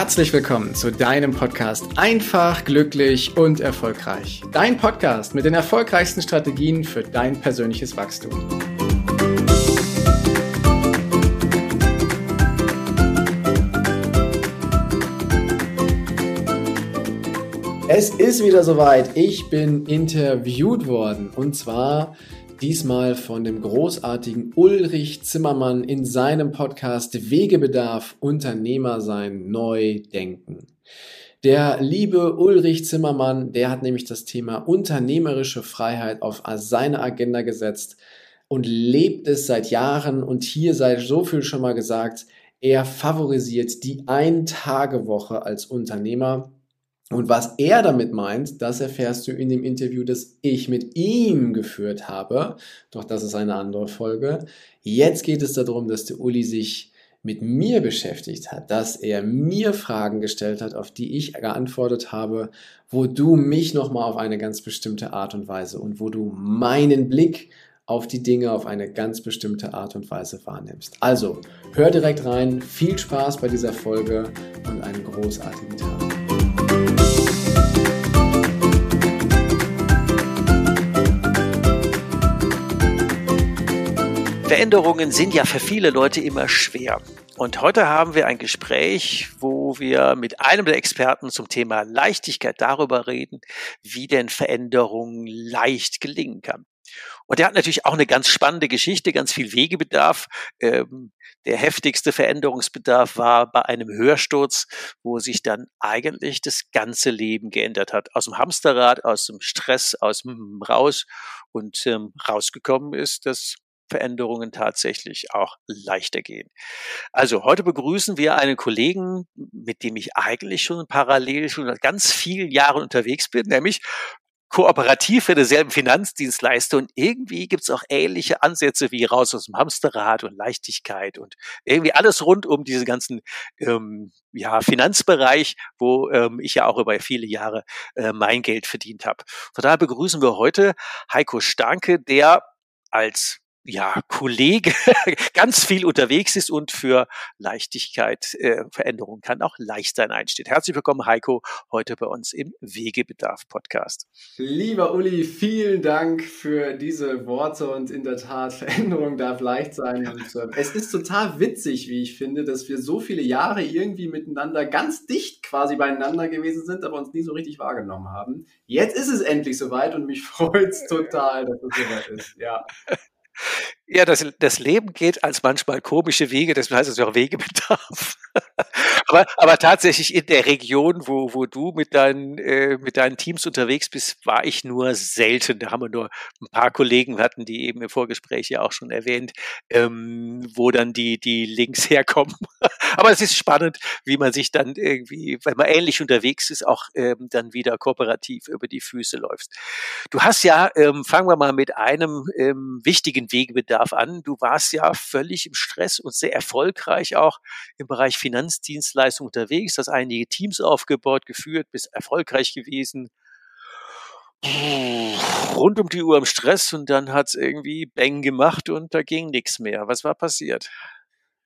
Herzlich willkommen zu deinem Podcast Einfach, glücklich und erfolgreich. Dein Podcast mit den erfolgreichsten Strategien für dein persönliches Wachstum. Es ist wieder soweit. Ich bin interviewt worden und zwar Diesmal von dem großartigen Ulrich Zimmermann in seinem Podcast Wegebedarf Unternehmer sein neu denken. Der liebe Ulrich Zimmermann, der hat nämlich das Thema unternehmerische Freiheit auf seine Agenda gesetzt und lebt es seit Jahren und hier sei so viel schon mal gesagt, er favorisiert die Ein-Tage-Woche als Unternehmer und was er damit meint, das erfährst du in dem Interview, das ich mit ihm geführt habe. Doch das ist eine andere Folge. Jetzt geht es darum, dass der Uli sich mit mir beschäftigt hat, dass er mir Fragen gestellt hat, auf die ich geantwortet habe, wo du mich nochmal auf eine ganz bestimmte Art und Weise und wo du meinen Blick auf die Dinge auf eine ganz bestimmte Art und Weise wahrnimmst. Also, hör direkt rein, viel Spaß bei dieser Folge und einen großartigen Tag. Veränderungen sind ja für viele Leute immer schwer. Und heute haben wir ein Gespräch, wo wir mit einem der Experten zum Thema Leichtigkeit darüber reden, wie denn Veränderungen leicht gelingen kann. Und er hat natürlich auch eine ganz spannende Geschichte, ganz viel Wegebedarf. Ähm, der heftigste Veränderungsbedarf war bei einem Hörsturz, wo sich dann eigentlich das ganze Leben geändert hat. Aus dem Hamsterrad, aus dem Stress, aus dem Raus und ähm, rausgekommen ist, dass Veränderungen tatsächlich auch leichter gehen. Also heute begrüßen wir einen Kollegen, mit dem ich eigentlich schon parallel schon ganz vielen Jahren unterwegs bin, nämlich kooperativ für derselben Finanzdienstleister und irgendwie gibt's auch ähnliche Ansätze wie raus aus dem Hamsterrad und Leichtigkeit und irgendwie alles rund um diesen ganzen ähm, ja, Finanzbereich, wo ähm, ich ja auch über viele Jahre äh, mein Geld verdient habe. Von daher begrüßen wir heute Heiko Stanke, der als ja, Kollege ganz viel unterwegs ist und für Leichtigkeit, äh, Veränderung kann auch leicht sein einsteht. Herzlich willkommen, Heiko, heute bei uns im Wegebedarf-Podcast. Lieber Uli, vielen Dank für diese Worte und in der Tat, Veränderung darf leicht sein. Und, äh, es ist total witzig, wie ich finde, dass wir so viele Jahre irgendwie miteinander ganz dicht quasi beieinander gewesen sind, aber uns nie so richtig wahrgenommen haben. Jetzt ist es endlich soweit und mich freut es total, dass es soweit ist. Ja. Ja, das, das Leben geht als manchmal komische Wege, deswegen heißt es auch Wegebedarf. Aber, aber tatsächlich in der Region, wo, wo du mit deinen, äh, mit deinen Teams unterwegs bist, war ich nur selten. Da haben wir nur ein paar Kollegen, hatten die eben im Vorgespräch ja auch schon erwähnt, ähm, wo dann die, die Links herkommen. aber es ist spannend, wie man sich dann irgendwie, wenn man ähnlich unterwegs ist, auch ähm, dann wieder kooperativ über die Füße läuft. Du hast ja, ähm, fangen wir mal mit einem ähm, wichtigen Wegebedarf Bedarf an. Du warst ja völlig im Stress und sehr erfolgreich auch im Bereich Finanzdienstleistung unterwegs, hast einige Teams aufgebaut, geführt, bist erfolgreich gewesen. Rund um die Uhr im Stress und dann hat es irgendwie Bang gemacht und da ging nichts mehr. Was war passiert?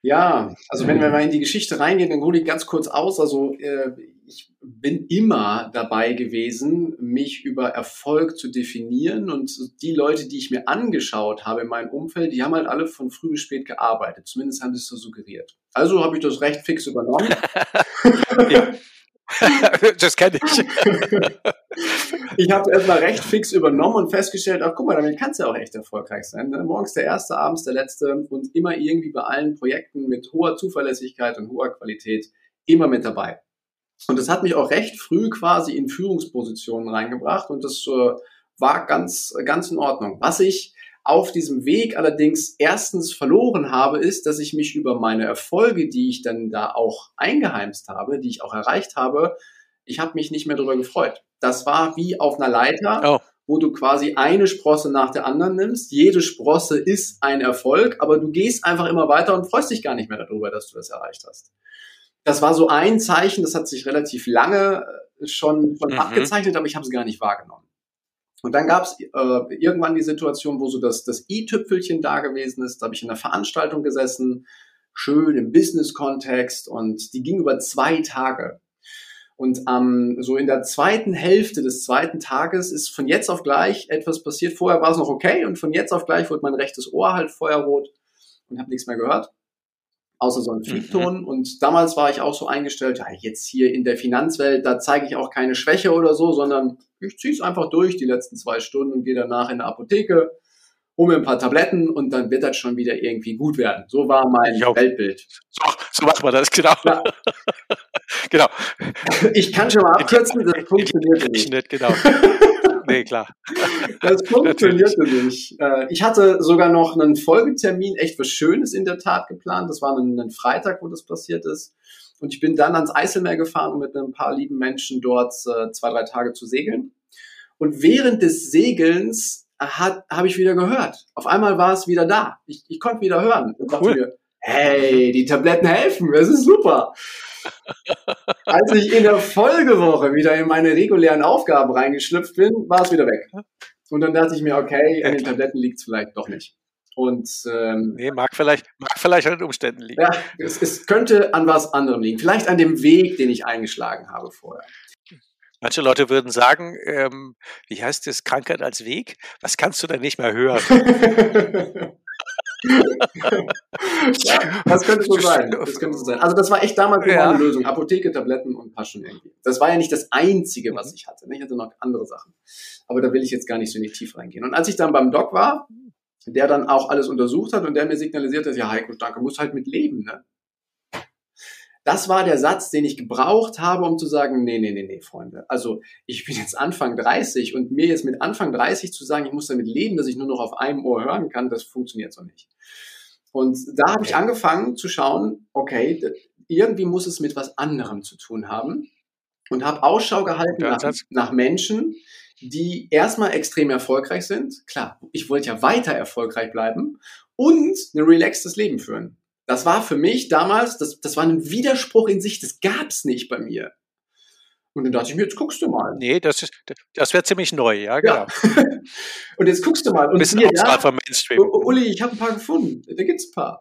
Ja, also wenn wir mal in die Geschichte reingehen, dann hole ich ganz kurz aus. Also äh, ich bin immer dabei gewesen, mich über Erfolg zu definieren und die Leute, die ich mir angeschaut habe in meinem Umfeld, die haben halt alle von früh bis spät gearbeitet. Zumindest haben sie es so suggeriert. Also habe ich das recht fix übernommen. das kenne ich. ich habe erstmal recht fix übernommen und festgestellt, ach guck mal, damit kannst du ja auch echt erfolgreich sein. Ne? Morgens der erste, abends der letzte und immer irgendwie bei allen Projekten mit hoher Zuverlässigkeit und hoher Qualität immer mit dabei. Und das hat mich auch recht früh quasi in Führungspositionen reingebracht und das äh, war ganz, ganz in Ordnung. Was ich auf diesem Weg allerdings erstens verloren habe, ist, dass ich mich über meine Erfolge, die ich dann da auch eingeheimst habe, die ich auch erreicht habe, ich habe mich nicht mehr darüber gefreut. Das war wie auf einer Leiter, oh. wo du quasi eine Sprosse nach der anderen nimmst. Jede Sprosse ist ein Erfolg, aber du gehst einfach immer weiter und freust dich gar nicht mehr darüber, dass du das erreicht hast. Das war so ein Zeichen, das hat sich relativ lange äh, schon, schon mhm. abgezeichnet, aber ich habe es gar nicht wahrgenommen. Und dann gab es äh, irgendwann die Situation, wo so das, das i-Tüpfelchen da gewesen ist. Da habe ich in einer Veranstaltung gesessen schön im Business-Kontext und die ging über zwei Tage. Und ähm, so in der zweiten Hälfte des zweiten Tages ist von jetzt auf gleich etwas passiert. Vorher war es noch okay und von jetzt auf gleich wurde mein rechtes Ohr halt feuerrot und habe nichts mehr gehört. Außer so ein Fliegton. Mhm. Und damals war ich auch so eingestellt, ja, jetzt hier in der Finanzwelt, da zeige ich auch keine Schwäche oder so, sondern ich ziehe es einfach durch die letzten zwei Stunden und gehe danach in der Apotheke, hole mir ein paar Tabletten und dann wird das schon wieder irgendwie gut werden. So war mein Weltbild. So, so macht man das, genau. Ja. genau. Ich kann schon mal abkürzen, das funktioniert nicht. genau. Nee, klar. Das funktionierte nicht. Äh, ich hatte sogar noch einen Folgetermin, echt was Schönes in der Tat geplant. Das war ein, ein Freitag, wo das passiert ist. Und ich bin dann ans Eiselmeer gefahren, um mit ein paar lieben Menschen dort äh, zwei, drei Tage zu segeln. Und während des Segelns habe ich wieder gehört. Auf einmal war es wieder da. Ich, ich konnte wieder hören. Und cool. dachte mir, hey, die Tabletten helfen, das ist super. Als ich in der Folgewoche wieder in meine regulären Aufgaben reingeschlüpft bin, war es wieder weg. Und dann dachte ich mir, okay, an den Tabletten liegt es vielleicht doch nicht. Und ähm, nee, mag vielleicht, mag vielleicht an den Umständen liegen. Ja, es, es könnte an was anderem liegen. Vielleicht an dem Weg, den ich eingeschlagen habe vorher. Manche Leute würden sagen, ähm, wie heißt das, Krankheit als Weg? Was kannst du denn nicht mehr hören? ja, das könnte so sein. Das könnte so sein. Also das war echt damals ja. eine Lösung. Apotheke, Tabletten und Paschen irgendwie. Das war ja nicht das Einzige, was mhm. ich hatte. Ich hatte noch andere Sachen. Aber da will ich jetzt gar nicht so in die Tiefe reingehen. Und als ich dann beim Doc war, der dann auch alles untersucht hat und der mir signalisiert hat, ja Heiko, danke, musst halt mit leben. Ne? Das war der Satz, den ich gebraucht habe, um zu sagen, nee, nee, nee, nee, Freunde. Also ich bin jetzt Anfang 30 und mir jetzt mit Anfang 30 zu sagen, ich muss damit leben, dass ich nur noch auf einem Ohr hören kann, das funktioniert so nicht. Und da habe ich angefangen zu schauen, okay, irgendwie muss es mit was anderem zu tun haben und habe Ausschau gehalten nach, nach Menschen, die erstmal extrem erfolgreich sind. Klar, ich wollte ja weiter erfolgreich bleiben und ein relaxtes Leben führen. Das war für mich damals, das, das war ein Widerspruch in sich, das gab's nicht bei mir. Und dann dachte ich mir, jetzt guckst du mal. Nee, das, ist, das wäre ziemlich neu, ja, genau. Ja. und jetzt guckst du mal. Und Bisschen hier, ja, vom Mainstream. Uli, ich habe ein paar gefunden. Da gibt's ein paar.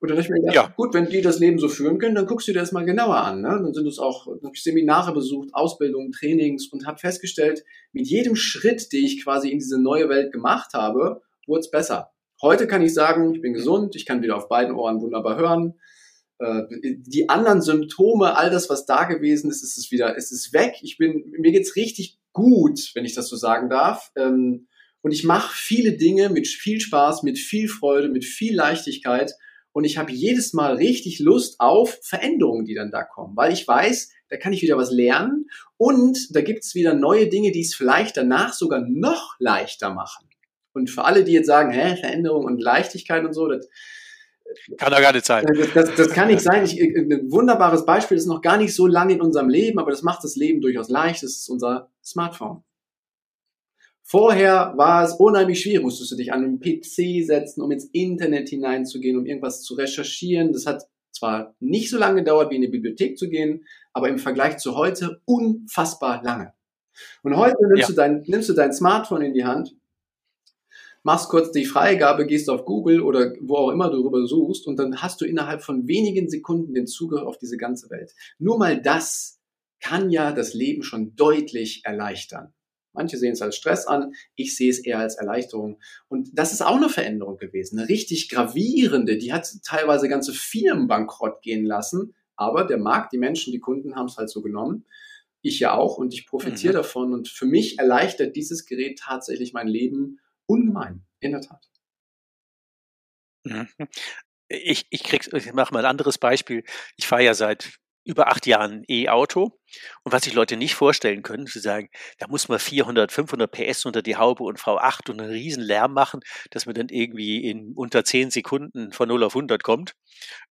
Und dann dachte ich mir, ja, gut, wenn die das Leben so führen können, dann guckst du dir das mal genauer an. Ne? Dann sind es auch, dann habe ich Seminare besucht, Ausbildungen, Trainings und habe festgestellt, mit jedem Schritt, den ich quasi in diese neue Welt gemacht habe, wurde es besser. Heute kann ich sagen, ich bin gesund, ich kann wieder auf beiden Ohren wunderbar hören. Äh, die anderen Symptome, all das, was da gewesen ist, ist es wieder, ist es weg. Ich bin, mir geht's richtig gut, wenn ich das so sagen darf. Ähm, und ich mache viele Dinge mit viel Spaß, mit viel Freude, mit viel Leichtigkeit. Und ich habe jedes Mal richtig Lust auf Veränderungen, die dann da kommen, weil ich weiß, da kann ich wieder was lernen und da gibt's wieder neue Dinge, die es vielleicht danach sogar noch leichter machen. Und für alle, die jetzt sagen, hä, Veränderung und Leichtigkeit und so, das kann doch gar nicht sein. Das, das, das kann nicht sein. Ich, ein wunderbares Beispiel ist noch gar nicht so lange in unserem Leben, aber das macht das Leben durchaus leicht. Das ist unser Smartphone. Vorher war es unheimlich schwierig, musstest du dich an einen PC setzen, um ins Internet hineinzugehen, um irgendwas zu recherchieren. Das hat zwar nicht so lange gedauert, wie in die Bibliothek zu gehen, aber im Vergleich zu heute unfassbar lange. Und heute nimmst, ja. du, dein, nimmst du dein Smartphone in die Hand machst kurz die Freigabe, gehst auf Google oder wo auch immer du darüber suchst und dann hast du innerhalb von wenigen Sekunden den Zugriff auf diese ganze Welt. Nur mal das kann ja das Leben schon deutlich erleichtern. Manche sehen es als Stress an, ich sehe es eher als Erleichterung. Und das ist auch eine Veränderung gewesen, eine richtig gravierende, die hat teilweise ganze Firmen bankrott gehen lassen, aber der Markt, die Menschen, die Kunden haben es halt so genommen. Ich ja auch und ich profitiere mhm. davon. Und für mich erleichtert dieses Gerät tatsächlich mein Leben Ungemein, in der Tat. Mhm. Ich, ich, krieg's, ich mache mal ein anderes Beispiel. Ich fahre ja seit über acht Jahren E-Auto. Und was sich Leute nicht vorstellen können, sie sagen, da muss man 400, 500 PS unter die Haube und V8 und einen riesen Lärm machen, dass man dann irgendwie in unter zehn Sekunden von 0 auf 100 kommt.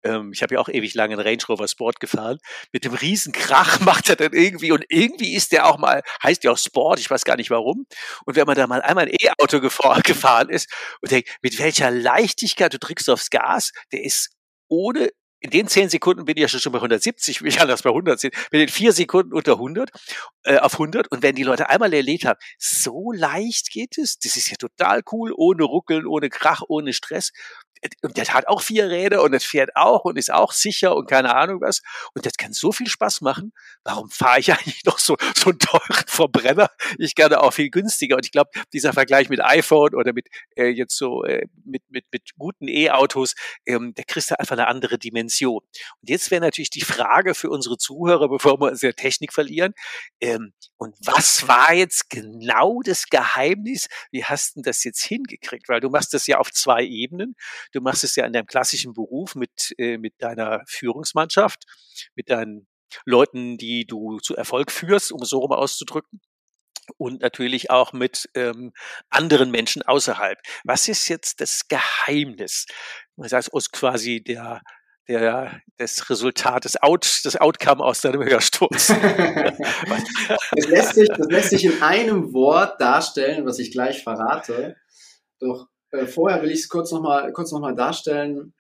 Ähm, ich habe ja auch ewig lange einen Range Rover Sport gefahren. Mit dem riesen Krach macht er dann irgendwie und irgendwie ist der auch mal, heißt ja auch Sport, ich weiß gar nicht warum. Und wenn man da mal einmal ein E-Auto gefahren ist und denkt, mit welcher Leichtigkeit du drückst aufs Gas, der ist ohne in den zehn Sekunden bin ich ja schon bei 170, will ich anders bei 100 sind, bin in vier Sekunden unter 100, äh, auf 100. Und wenn die Leute einmal erlebt haben, so leicht geht es, das ist ja total cool, ohne Ruckeln, ohne Krach, ohne Stress und der hat auch vier Räder und das fährt auch und ist auch sicher und keine Ahnung was. Und das kann so viel Spaß machen. Warum fahre ich eigentlich noch so, so einen teuren Verbrenner? Ich gerne auch viel günstiger. Und ich glaube, dieser Vergleich mit iPhone oder mit äh, jetzt so äh, mit, mit, mit guten E-Autos, ähm, der kriegst du einfach eine andere Dimension. Und jetzt wäre natürlich die Frage für unsere Zuhörer, bevor wir uns der Technik verlieren, ähm, und was war jetzt genau das Geheimnis? Wie hast du das jetzt hingekriegt? Weil du machst das ja auf zwei Ebenen. Du machst es ja in deinem klassischen Beruf mit, äh, mit deiner Führungsmannschaft, mit deinen Leuten, die du zu Erfolg führst, um es so rum auszudrücken. Und natürlich auch mit ähm, anderen Menschen außerhalb. Was ist jetzt das Geheimnis? Das heißt, aus quasi der der, das Resultat, das, Out, das Outcome aus deinem Hörsturz. das, lässt sich, das lässt sich in einem Wort darstellen, was ich gleich verrate. Doch äh, vorher will ich es kurz nochmal noch darstellen.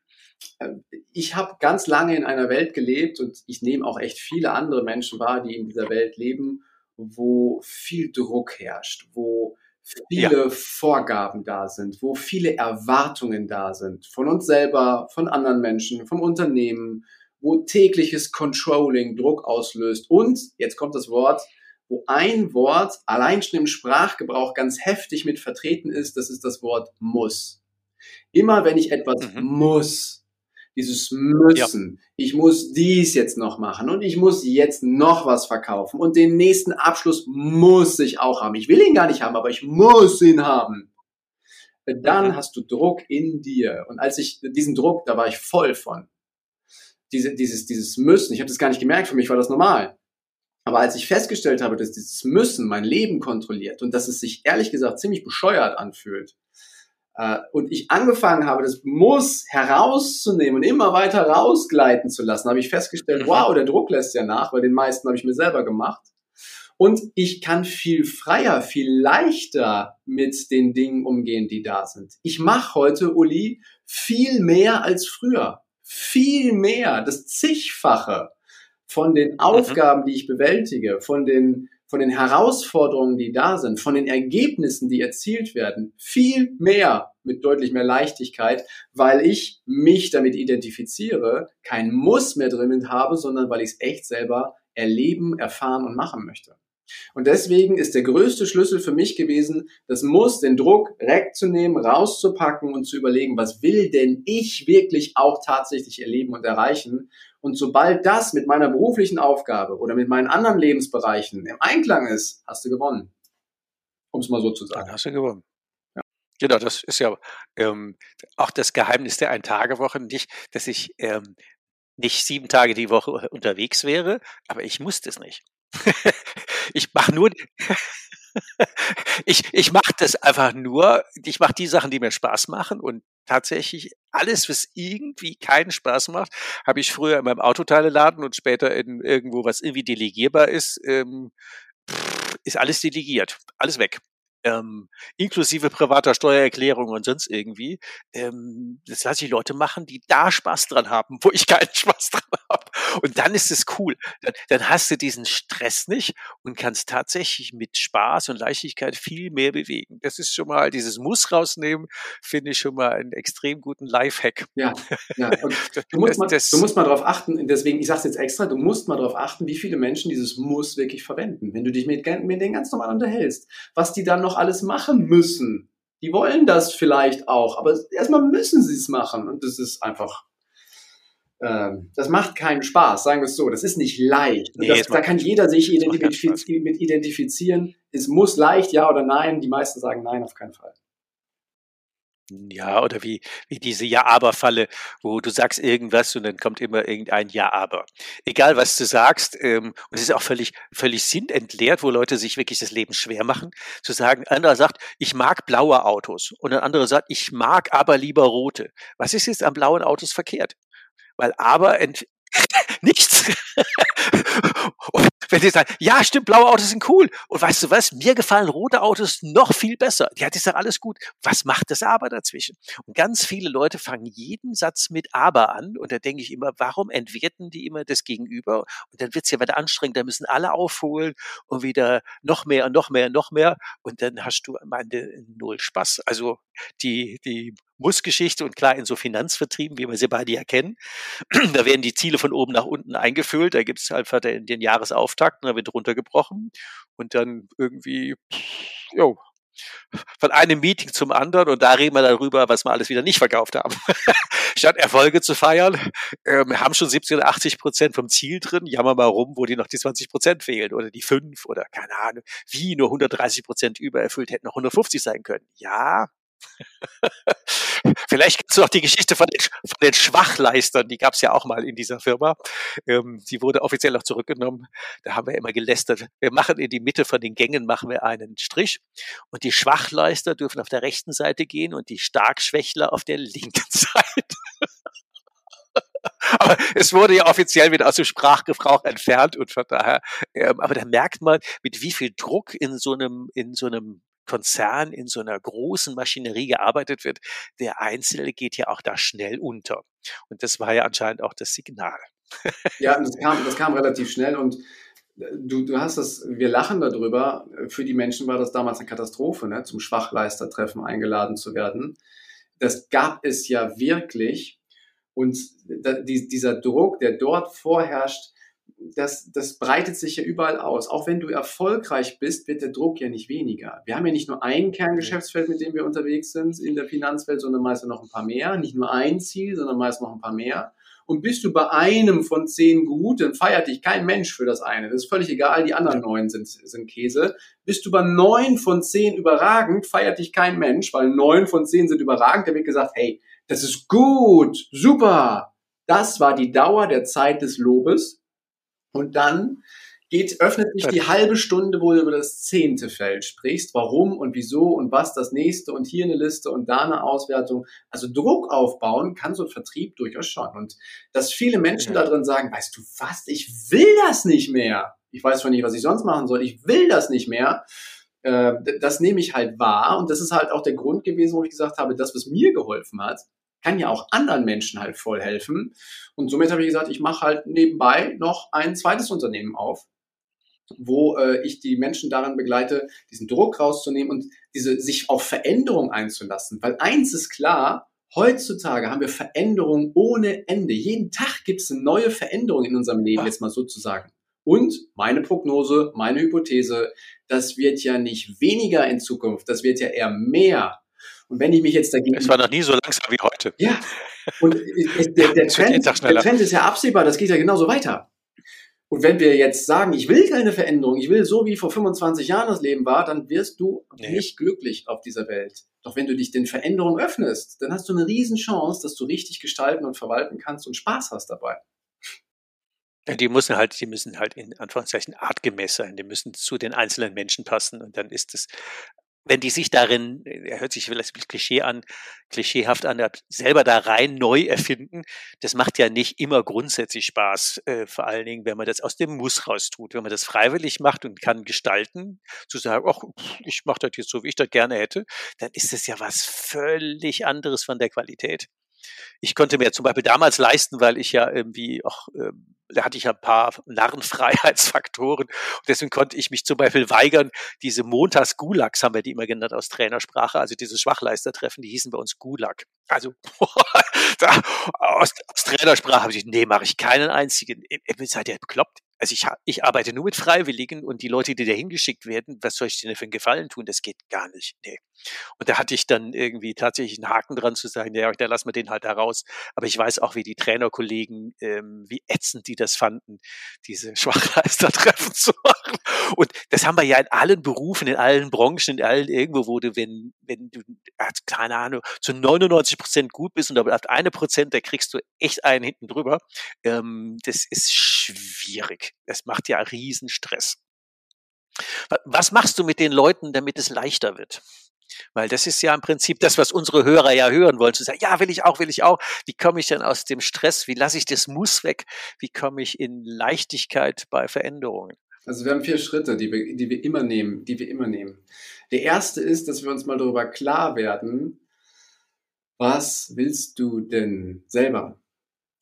Äh, ich habe ganz lange in einer Welt gelebt und ich nehme auch echt viele andere Menschen wahr, die in dieser Welt leben, wo viel Druck herrscht, wo viele ja. Vorgaben da sind, wo viele Erwartungen da sind, von uns selber, von anderen Menschen, vom Unternehmen, wo tägliches Controlling Druck auslöst und, jetzt kommt das Wort, wo ein Wort allein schon im Sprachgebrauch ganz heftig mit vertreten ist, das ist das Wort muss. Immer wenn ich etwas mhm. muss, dieses Müssen, ja. ich muss dies jetzt noch machen und ich muss jetzt noch was verkaufen und den nächsten Abschluss muss ich auch haben. Ich will ihn gar nicht haben, aber ich muss ihn haben. Dann mhm. hast du Druck in dir. Und als ich diesen Druck, da war ich voll von. Diese, dieses, dieses Müssen, ich habe das gar nicht gemerkt, für mich war das normal. Aber als ich festgestellt habe, dass dieses Müssen mein Leben kontrolliert und dass es sich ehrlich gesagt ziemlich bescheuert anfühlt, äh, und ich angefangen habe, das Muss herauszunehmen und immer weiter rausgleiten zu lassen, habe ich festgestellt, mhm. wow, der Druck lässt ja nach, weil den meisten habe ich mir selber gemacht. Und ich kann viel freier, viel leichter mit den Dingen umgehen, die da sind. Ich mache heute, Uli, viel mehr als früher. Viel mehr, das zigfache von den mhm. Aufgaben, die ich bewältige, von den, von den Herausforderungen, die da sind, von den Ergebnissen, die erzielt werden, viel mehr mit deutlich mehr Leichtigkeit, weil ich mich damit identifiziere, kein Muss mehr drin habe, sondern weil ich es echt selber erleben, erfahren und machen möchte. Und deswegen ist der größte Schlüssel für mich gewesen, das Muss, den Druck wegzunehmen, rauszupacken und zu überlegen, was will denn ich wirklich auch tatsächlich erleben und erreichen und sobald das mit meiner beruflichen Aufgabe oder mit meinen anderen Lebensbereichen im Einklang ist, hast du gewonnen. Um es mal so zu sagen. Dann hast du gewonnen. Genau, das ist ja ähm, auch das Geheimnis der Ein-Tage-Woche. Nicht, dass ich ähm, nicht sieben Tage die Woche unterwegs wäre, aber ich muss das nicht. ich mache nur, ich, ich mache das einfach nur, ich mache die Sachen, die mir Spaß machen und tatsächlich alles, was irgendwie keinen Spaß macht, habe ich früher in meinem Autoteileladen und später in irgendwo, was irgendwie delegierbar ist, ähm, ist alles delegiert, alles weg ähm, inklusive privater Steuererklärung und sonst irgendwie. Ähm, das lasse ich Leute machen, die da Spaß dran haben, wo ich keinen Spaß dran habe. Und dann ist es cool. Dann, dann hast du diesen Stress nicht und kannst tatsächlich mit Spaß und Leichtigkeit viel mehr bewegen. Das ist schon mal, dieses Muss rausnehmen, finde ich schon mal einen extrem guten Lifehack. Ja, ja. Und du, musst mal, du musst mal darauf achten, deswegen, ich sage es jetzt extra, du musst mal darauf achten, wie viele Menschen dieses Muss wirklich verwenden. Wenn du dich mit, mit denen ganz normal unterhältst, was die dann noch noch alles machen müssen. Die wollen das vielleicht auch, aber erstmal müssen sie es machen. Und das ist einfach, ähm, das macht keinen Spaß, sagen wir es so. Das ist nicht leicht. Nee, das, da kann jeder sich identifiz mit identifizieren. Es muss leicht, ja oder nein. Die meisten sagen nein, auf keinen Fall. Ja, oder wie, wie diese Ja-Aber-Falle, wo du sagst irgendwas und dann kommt immer irgendein Ja-Aber. Egal, was du sagst, ähm, und es ist auch völlig, völlig sinnentleert, wo Leute sich wirklich das Leben schwer machen, zu sagen, einer sagt, ich mag blaue Autos und ein anderer sagt, ich mag aber lieber rote. Was ist jetzt an blauen Autos verkehrt? Weil aber nichts. wenn die sagen, ja, stimmt, blaue Autos sind cool. Und weißt du was? Mir gefallen rote Autos noch viel besser. Ja, ist doch alles gut. Was macht das aber dazwischen? Und ganz viele Leute fangen jeden Satz mit aber an. Und da denke ich immer, warum entwerten die immer das Gegenüber? Und dann wird's ja wieder anstrengend. Da müssen alle aufholen und wieder noch mehr und noch mehr und noch mehr. Und dann hast du am Ende null Spaß. Also die, die Muss-Geschichte und klar in so Finanzvertrieben, wie wir sie beide ja kennen, da werden die Ziele von oben nach unten eingefüllt, da gibt es einfach den, den Jahresauftakt, da wird runtergebrochen und dann irgendwie, jo, von einem Meeting zum anderen und da reden wir darüber, was wir alles wieder nicht verkauft haben. Statt Erfolge zu feiern, äh, wir haben schon 70 oder 80 Prozent vom Ziel drin, jammer mal rum, wo die noch die 20 Prozent fehlen oder die 5 oder keine Ahnung, wie nur 130 Prozent übererfüllt hätten noch 150 sein können. Ja, Vielleicht kennst du auch die Geschichte von den, von den Schwachleistern, die gab es ja auch mal in dieser Firma. Ähm, die wurde offiziell auch zurückgenommen. Da haben wir immer gelästert. Wir machen in die Mitte von den Gängen machen wir einen Strich und die Schwachleister dürfen auf der rechten Seite gehen und die Starkschwächler auf der linken Seite. aber es wurde ja offiziell wieder aus dem Sprachgebrauch entfernt und von daher, ähm, aber da merkt man, mit wie viel Druck in so einem, in so einem Konzern in so einer großen Maschinerie gearbeitet wird, der Einzelne geht ja auch da schnell unter. Und das war ja anscheinend auch das Signal. Ja, das kam, das kam relativ schnell und äh, du, du hast das, wir lachen darüber. Für die Menschen war das damals eine Katastrophe, ne, zum Schwachleistertreffen eingeladen zu werden. Das gab es ja wirklich. Und dieser Druck, der dort vorherrscht, das, das breitet sich ja überall aus. Auch wenn du erfolgreich bist, wird der Druck ja nicht weniger. Wir haben ja nicht nur ein Kerngeschäftsfeld, mit dem wir unterwegs sind in der Finanzwelt, sondern meist noch ein paar mehr. Nicht nur ein Ziel, sondern meist noch ein paar mehr. Und bist du bei einem von zehn gut, dann feiert dich kein Mensch für das eine. Das ist völlig egal, die anderen neun sind, sind Käse. Bist du bei neun von zehn überragend, feiert dich kein Mensch, weil neun von zehn sind überragend. Da wird gesagt, hey, das ist gut, super. Das war die Dauer der Zeit des Lobes und dann geht, öffnet sich die halbe Stunde, wo du über das zehnte Feld sprichst, warum und wieso und was das nächste und hier eine Liste und da eine Auswertung. Also Druck aufbauen kann so ein Vertrieb durchaus schon. Und dass viele Menschen ja. da drin sagen, weißt du was, ich will das nicht mehr. Ich weiß zwar nicht, was ich sonst machen soll, ich will das nicht mehr. Äh, das nehme ich halt wahr und das ist halt auch der Grund gewesen, wo ich gesagt habe, das, was mir geholfen hat, kann ja auch anderen Menschen halt voll helfen. Und somit habe ich gesagt, ich mache halt nebenbei noch ein zweites Unternehmen auf, wo äh, ich die Menschen daran begleite, diesen Druck rauszunehmen und diese sich auf Veränderung einzulassen. Weil eins ist klar, heutzutage haben wir Veränderungen ohne Ende. Jeden Tag gibt es eine neue Veränderung in unserem Leben, jetzt mal sozusagen. Und meine Prognose, meine Hypothese, das wird ja nicht weniger in Zukunft, das wird ja eher mehr. Und wenn ich mich jetzt dagegen. Es war noch nie so langsam wie heute. Ja. Und der, der, Trend, der Trend ist ja absehbar, das geht ja genauso weiter. Und wenn wir jetzt sagen, ich will keine Veränderung, ich will so wie vor 25 Jahren das Leben war, dann wirst du nee. nicht glücklich auf dieser Welt. Doch wenn du dich den Veränderungen öffnest, dann hast du eine Riesenchance, dass du richtig gestalten und verwalten kannst und Spaß hast dabei. Ja, die müssen halt, die müssen halt in Anführungszeichen artgemäß sein. Die müssen zu den einzelnen Menschen passen und dann ist es wenn die sich darin, er hört sich vielleicht ein Klischee an, klischeehaft an, selber da rein neu erfinden, das macht ja nicht immer grundsätzlich Spaß. Äh, vor allen Dingen, wenn man das aus dem Muss raus tut. Wenn man das freiwillig macht und kann gestalten, zu sagen, ach, ich mache das jetzt so, wie ich das gerne hätte, dann ist das ja was völlig anderes von der Qualität. Ich konnte mir zum Beispiel damals leisten, weil ich ja irgendwie auch ähm, da hatte ich ein paar Narrenfreiheitsfaktoren. Und deswegen konnte ich mich zum Beispiel weigern, diese Montags-Gulags haben wir die immer genannt aus Trainersprache, also diese Schwachleistertreffen, die hießen bei uns Gulag. Also da, aus, aus Trainersprache habe ich, nee, mache ich keinen einzigen. Seid ihr bekloppt? Also ich, ich arbeite nur mit Freiwilligen und die Leute, die da hingeschickt werden, was soll ich denen für einen Gefallen tun? Das geht gar nicht. Nee. Und da hatte ich dann irgendwie tatsächlich einen Haken dran zu sagen, ja, da lassen wir den halt da raus. Aber ich weiß auch, wie die Trainerkollegen, ähm, wie ätzend die das fanden, diese Schwachleistertreffen zu machen. Und das haben wir ja in allen Berufen, in allen Branchen, in allen irgendwo, wo du, wenn, wenn du, keine Ahnung, zu 99 Prozent gut bist und aber auf eine Prozent, da kriegst du echt einen hinten drüber. Ähm, das ist schwierig. Das macht ja riesen Stress. Was machst du mit den Leuten, damit es leichter wird? Weil das ist ja im Prinzip das, was unsere Hörer ja hören wollen, zu sagen, ja, will ich auch, will ich auch. Wie komme ich denn aus dem Stress? Wie lasse ich das Muss weg? Wie komme ich in Leichtigkeit bei Veränderungen? Also wir haben vier Schritte, die wir, die wir immer nehmen, die wir immer nehmen. Der erste ist, dass wir uns mal darüber klar werden, was willst du denn selber?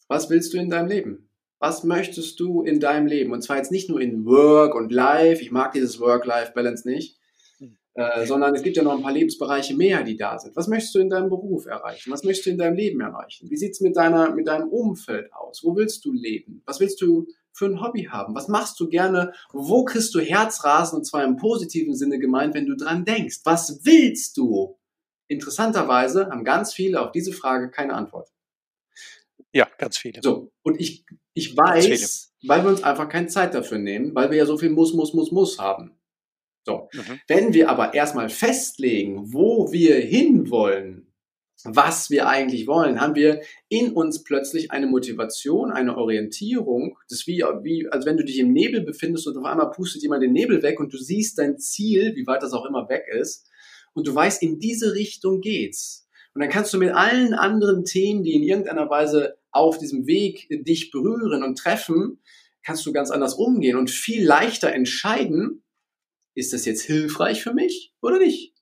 Was willst du in deinem Leben? Was möchtest du in deinem Leben? Und zwar jetzt nicht nur in Work und Life, ich mag dieses Work-Life-Balance nicht, hm. äh, sondern es gibt ja noch ein paar Lebensbereiche mehr, die da sind. Was möchtest du in deinem Beruf erreichen? Was möchtest du in deinem Leben erreichen? Wie sieht's mit deiner, mit deinem Umfeld aus? Wo willst du leben? Was willst du für ein Hobby haben? Was machst du gerne? Wo kriegst du Herzrasen und zwar im positiven Sinne gemeint, wenn du dran denkst? Was willst du? Interessanterweise haben ganz viele auf diese Frage keine Antwort. Ja, ganz viele. So, und ich, ich weiß, weil wir uns einfach keine Zeit dafür nehmen, weil wir ja so viel muss, muss, muss, muss haben. So, mhm. wenn wir aber erstmal festlegen, wo wir hinwollen, was wir eigentlich wollen, haben wir in uns plötzlich eine Motivation, eine Orientierung. Das ist wie, wie, als wenn du dich im Nebel befindest und auf einmal pustet jemand den Nebel weg und du siehst dein Ziel, wie weit das auch immer weg ist, und du weißt, in diese Richtung geht's. Und dann kannst du mit allen anderen Themen, die in irgendeiner Weise auf diesem Weg dich berühren und treffen, kannst du ganz anders umgehen und viel leichter entscheiden, ist das jetzt hilfreich für mich oder nicht?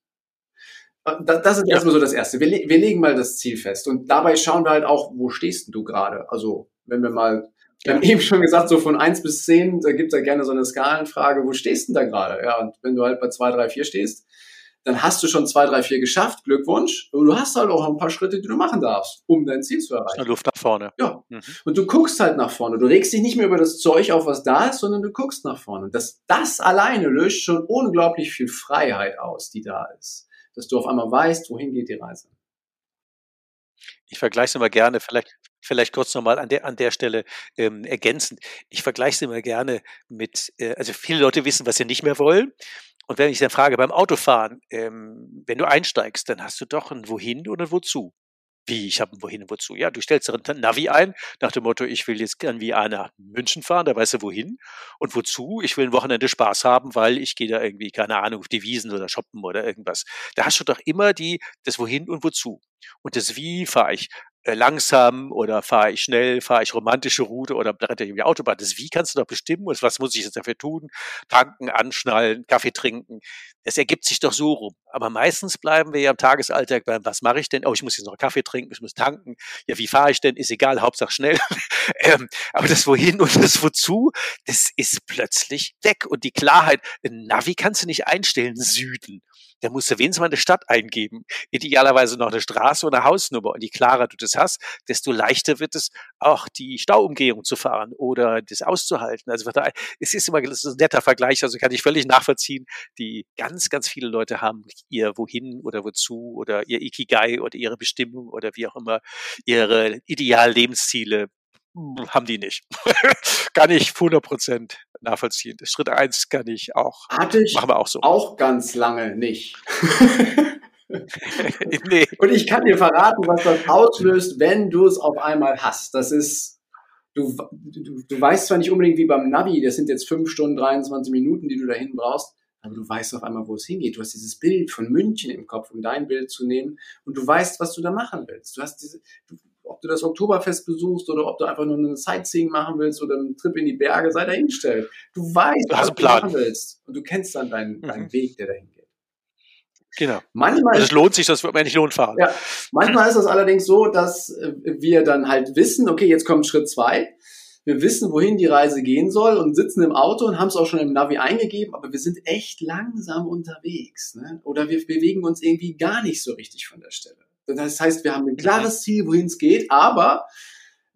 Äh, das ist ja. erstmal so das Erste. Wir, wir, legen mal das Ziel fest und dabei schauen wir halt auch, wo stehst du gerade? Also, wenn wir mal, wir haben eben schon gesagt, so von eins bis zehn, da gibt es ja gerne so eine Skalenfrage, wo stehst du da gerade? Ja, und wenn du halt bei zwei, drei, vier stehst, dann hast du schon zwei, drei, vier geschafft. Glückwunsch. Und du hast halt auch ein paar Schritte, die du machen darfst, um dein Ziel zu erreichen. Luft nach vorne. Ja. Mhm. Und du guckst halt nach vorne. Du regst dich nicht mehr über das Zeug auf, was da ist, sondern du guckst nach vorne. Und das, das alleine löst schon unglaublich viel Freiheit aus, die da ist. Dass du auf einmal weißt, wohin geht die Reise. Ich vergleiche es immer gerne, vielleicht, vielleicht kurz nochmal an der, an der Stelle ähm, ergänzend. Ich vergleiche es immer gerne mit, äh, also viele Leute wissen, was sie nicht mehr wollen. Und wenn ich dann frage beim Autofahren, ähm, wenn du einsteigst, dann hast du doch ein Wohin oder ein Wozu. Wie, ich habe ein Wohin und Wozu? Ja, du stellst ein Navi ein, nach dem Motto, ich will jetzt gern wie einer München fahren, da weißt du wohin. Und wozu? Ich will ein Wochenende Spaß haben, weil ich gehe da irgendwie, keine Ahnung, auf die Wiesen oder shoppen oder irgendwas. Da hast du doch immer die, das Wohin und Wozu. Und das Wie fahre ich langsam oder fahre ich schnell, fahre ich romantische Route oder bretter ich die Autobahn. Das Wie kannst du doch bestimmen und was muss ich jetzt dafür tun? Tanken, anschnallen, Kaffee trinken. Das ergibt sich doch so rum. Aber meistens bleiben wir ja im Tagesalltag beim, was mache ich denn? Oh, ich muss jetzt noch Kaffee trinken, ich muss tanken. Ja, wie fahre ich denn? Ist egal, Hauptsache schnell. ähm, aber das Wohin und das Wozu, das ist plötzlich weg. Und die Klarheit, ein Navi kannst du nicht einstellen, Süden da musst du wenigstens mal eine Stadt eingeben. Idealerweise noch eine Straße oder eine Hausnummer. Und je klarer du das hast, desto leichter wird es auch die Stauumgehung zu fahren oder das auszuhalten. Also es ist immer ist ein netter Vergleich, also kann ich völlig nachvollziehen. Die ganz, ganz viele Leute haben ihr Wohin oder Wozu oder ihr Ikigai oder ihre Bestimmung oder wie auch immer ihre Ideallebensziele haben die nicht. kann ich 100 Prozent nachvollziehen. Schritt eins kann ich auch. Hatte ich machen wir auch so. Auch ganz lange nicht. nee. Und ich kann dir verraten, was das auslöst, wenn du es auf einmal hast. Das ist, du, du, du weißt zwar nicht unbedingt wie beim Navi, das sind jetzt fünf Stunden, 23 Minuten, die du dahin brauchst, aber du weißt auf einmal, wo es hingeht. Du hast dieses Bild von München im Kopf, um dein Bild zu nehmen und du weißt, was du da machen willst. Du hast diese, du, ob du das Oktoberfest besuchst oder ob du einfach nur eine Sightseeing machen willst oder einen Trip in die Berge, sei dahingestellt. Du weißt, du was du machen willst und du kennst dann deinen, deinen mhm. Weg, der dahin geht. Genau. Manchmal also es lohnt sich, das wird mir nicht lohnt fahren. Ja, manchmal ist es allerdings so, dass äh, wir dann halt wissen, okay, jetzt kommt Schritt zwei. Wir wissen, wohin die Reise gehen soll und sitzen im Auto und haben es auch schon im Navi eingegeben, aber wir sind echt langsam unterwegs. Ne? Oder wir bewegen uns irgendwie gar nicht so richtig von der Stelle. Das heißt, wir haben ein klares Ziel, wohin es geht, aber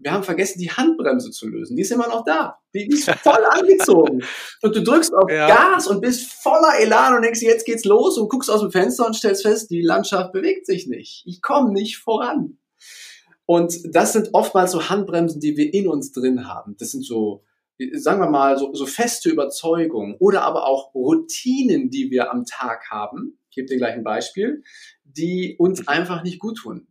wir haben vergessen, die Handbremse zu lösen. Die ist immer noch da. Die, ist voll angezogen. Und du drückst auf ja. Gas und bist voller Elan und denkst, jetzt geht's los und guckst aus dem Fenster und stellst fest, die Landschaft bewegt sich nicht. Ich komme nicht voran. Und das sind oftmals so Handbremsen, die wir in uns drin haben. Das sind so, sagen wir mal, so, so feste Überzeugungen oder aber auch Routinen, die wir am Tag haben. Ich gebe dir gleich ein Beispiel die uns mhm. einfach nicht gut tun.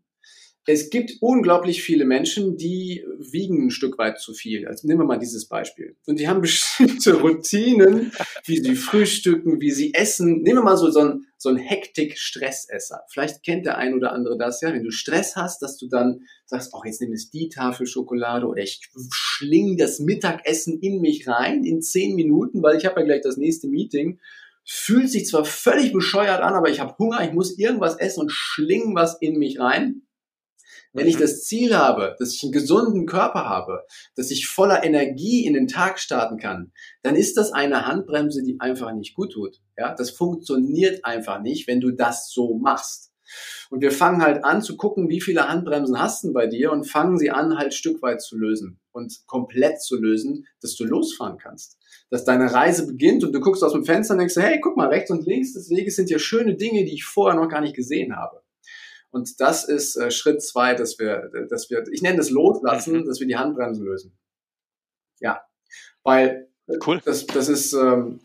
es gibt unglaublich viele Menschen, die wiegen ein Stück weit zu viel. Also nehmen wir mal dieses Beispiel. Und die haben bestimmte Routinen, wie sie frühstücken, wie sie essen. Nehmen wir mal so, so ein, so ein Hektik-Stressesser. Vielleicht kennt der ein oder andere das ja, wenn du Stress hast, dass du dann sagst, oh, jetzt nehme ich die Tafel Schokolade oder ich schling das Mittagessen in mich rein in zehn Minuten, weil ich habe ja gleich das nächste Meeting fühlt sich zwar völlig bescheuert an, aber ich habe Hunger, ich muss irgendwas essen und schling was in mich rein. Wenn ich mhm. das Ziel habe, dass ich einen gesunden Körper habe, dass ich voller Energie in den Tag starten kann, dann ist das eine Handbremse, die einfach nicht gut tut. Ja, das funktioniert einfach nicht, wenn du das so machst. Und wir fangen halt an zu gucken, wie viele Handbremsen hast du bei dir und fangen sie an, halt Stück weit zu lösen und komplett zu lösen, dass du losfahren kannst. Dass deine Reise beginnt und du guckst aus dem Fenster und denkst, hey, guck mal, rechts und links des Weges sind ja schöne Dinge, die ich vorher noch gar nicht gesehen habe. Und das ist äh, Schritt zwei, dass wir, dass wir, ich nenne das Loslassen, mhm. dass wir die Handbremse lösen. Ja, weil cool. das, das ist ähm,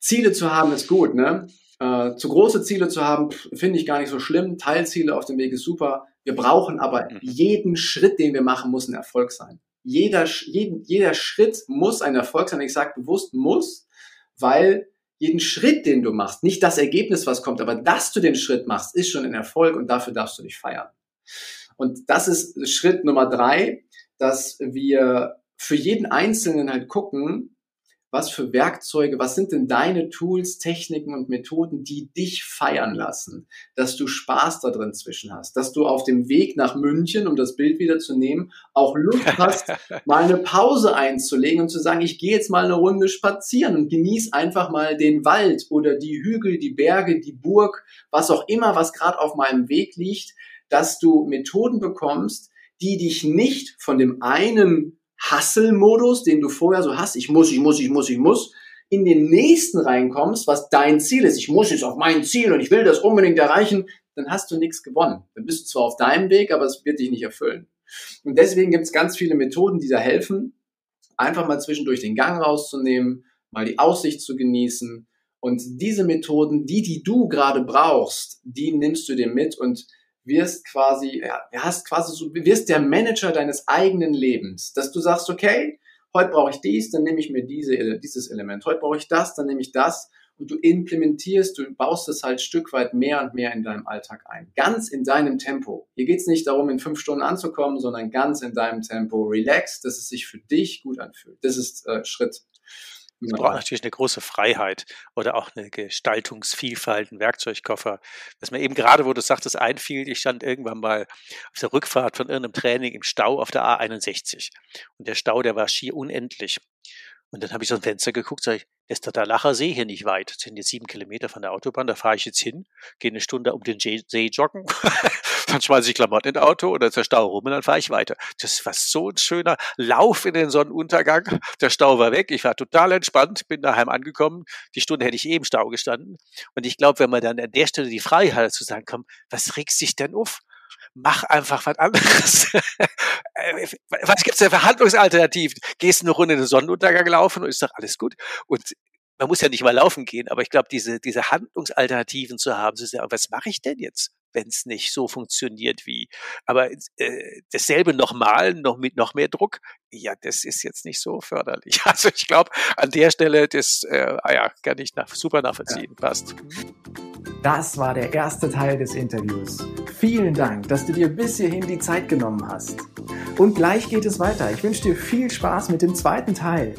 Ziele zu haben ist gut, ne? Äh, zu große Ziele zu haben, finde ich gar nicht so schlimm. Teilziele auf dem Weg ist super. Wir brauchen aber mhm. jeden Schritt, den wir machen, muss ein Erfolg sein. Jeder, jeden, jeder Schritt muss ein Erfolg sein. Ich sage bewusst muss, weil jeden Schritt, den du machst, nicht das Ergebnis, was kommt, aber dass du den Schritt machst, ist schon ein Erfolg und dafür darfst du dich feiern. Und das ist Schritt Nummer drei, dass wir für jeden Einzelnen halt gucken, was für Werkzeuge, was sind denn deine Tools, Techniken und Methoden, die dich feiern lassen, dass du Spaß da drin zwischen hast, dass du auf dem Weg nach München, um das Bild wieder zu nehmen, auch Lust hast, mal eine Pause einzulegen und zu sagen, ich gehe jetzt mal eine Runde spazieren und genieß einfach mal den Wald oder die Hügel, die Berge, die Burg, was auch immer, was gerade auf meinem Weg liegt, dass du Methoden bekommst, die dich nicht von dem einen Hustle-Modus, den du vorher so hast, ich muss, ich muss, ich muss, ich muss, in den nächsten reinkommst, was dein Ziel ist, ich muss jetzt auf mein Ziel und ich will das unbedingt erreichen, dann hast du nichts gewonnen. Dann bist du zwar auf deinem Weg, aber es wird dich nicht erfüllen. Und deswegen gibt es ganz viele Methoden, die da helfen, einfach mal zwischendurch den Gang rauszunehmen, mal die Aussicht zu genießen. Und diese Methoden, die, die du gerade brauchst, die nimmst du dir mit und wirst quasi, ja, hast quasi so, wirst der Manager deines eigenen Lebens, dass du sagst, okay, heute brauche ich dies, dann nehme ich mir diese, dieses Element, heute brauche ich das, dann nehme ich das und du implementierst, du baust es halt Stück weit mehr und mehr in deinem Alltag ein. Ganz in deinem Tempo. Hier geht es nicht darum, in fünf Stunden anzukommen, sondern ganz in deinem Tempo. Relax, dass es sich für dich gut anfühlt. Das ist äh, Schritt es braucht natürlich eine große Freiheit oder auch eine Gestaltungsvielfalt, ein Werkzeugkoffer. Was mir eben gerade, wo du sagtest, einfiel, ich stand irgendwann mal auf der Rückfahrt von irgendeinem Training im Stau auf der A61. Und der Stau, der war schier unendlich. Und dann habe ich so ein Fenster geguckt, sage ich, ist der Lacher See hier nicht weit. Das sind jetzt sieben Kilometer von der Autobahn, da fahre ich jetzt hin, gehe eine Stunde um den See joggen, dann schmeiße ich Klamotten in das Auto oder der Stau rum und dann fahre ich weiter. Das war so ein schöner Lauf in den Sonnenuntergang. Der Stau war weg, ich war total entspannt, bin daheim angekommen. Die Stunde hätte ich eh Stau gestanden. Und ich glaube, wenn man dann an der Stelle die Freiheit zu sagen, komm, was regst dich denn auf? mach einfach was anderes. Äh, was gibt's denn für Handlungsalternativen? Gehst eine Runde in den Sonnenuntergang laufen und ist doch alles gut. Und man muss ja nicht mal laufen gehen, aber ich glaube, diese, diese Handlungsalternativen zu haben, zu sagen, was mache ich denn jetzt, wenn es nicht so funktioniert wie, aber äh, dasselbe nochmal, noch mit noch mehr Druck, ja, das ist jetzt nicht so förderlich. Also ich glaube, an der Stelle, das, äh, ah ja, kann ich nach, super nachvollziehen, ja. passt. Das war der erste Teil des Interviews. Vielen Dank, dass du dir bis hierhin die Zeit genommen hast. Und gleich geht es weiter. Ich wünsche dir viel Spaß mit dem zweiten Teil.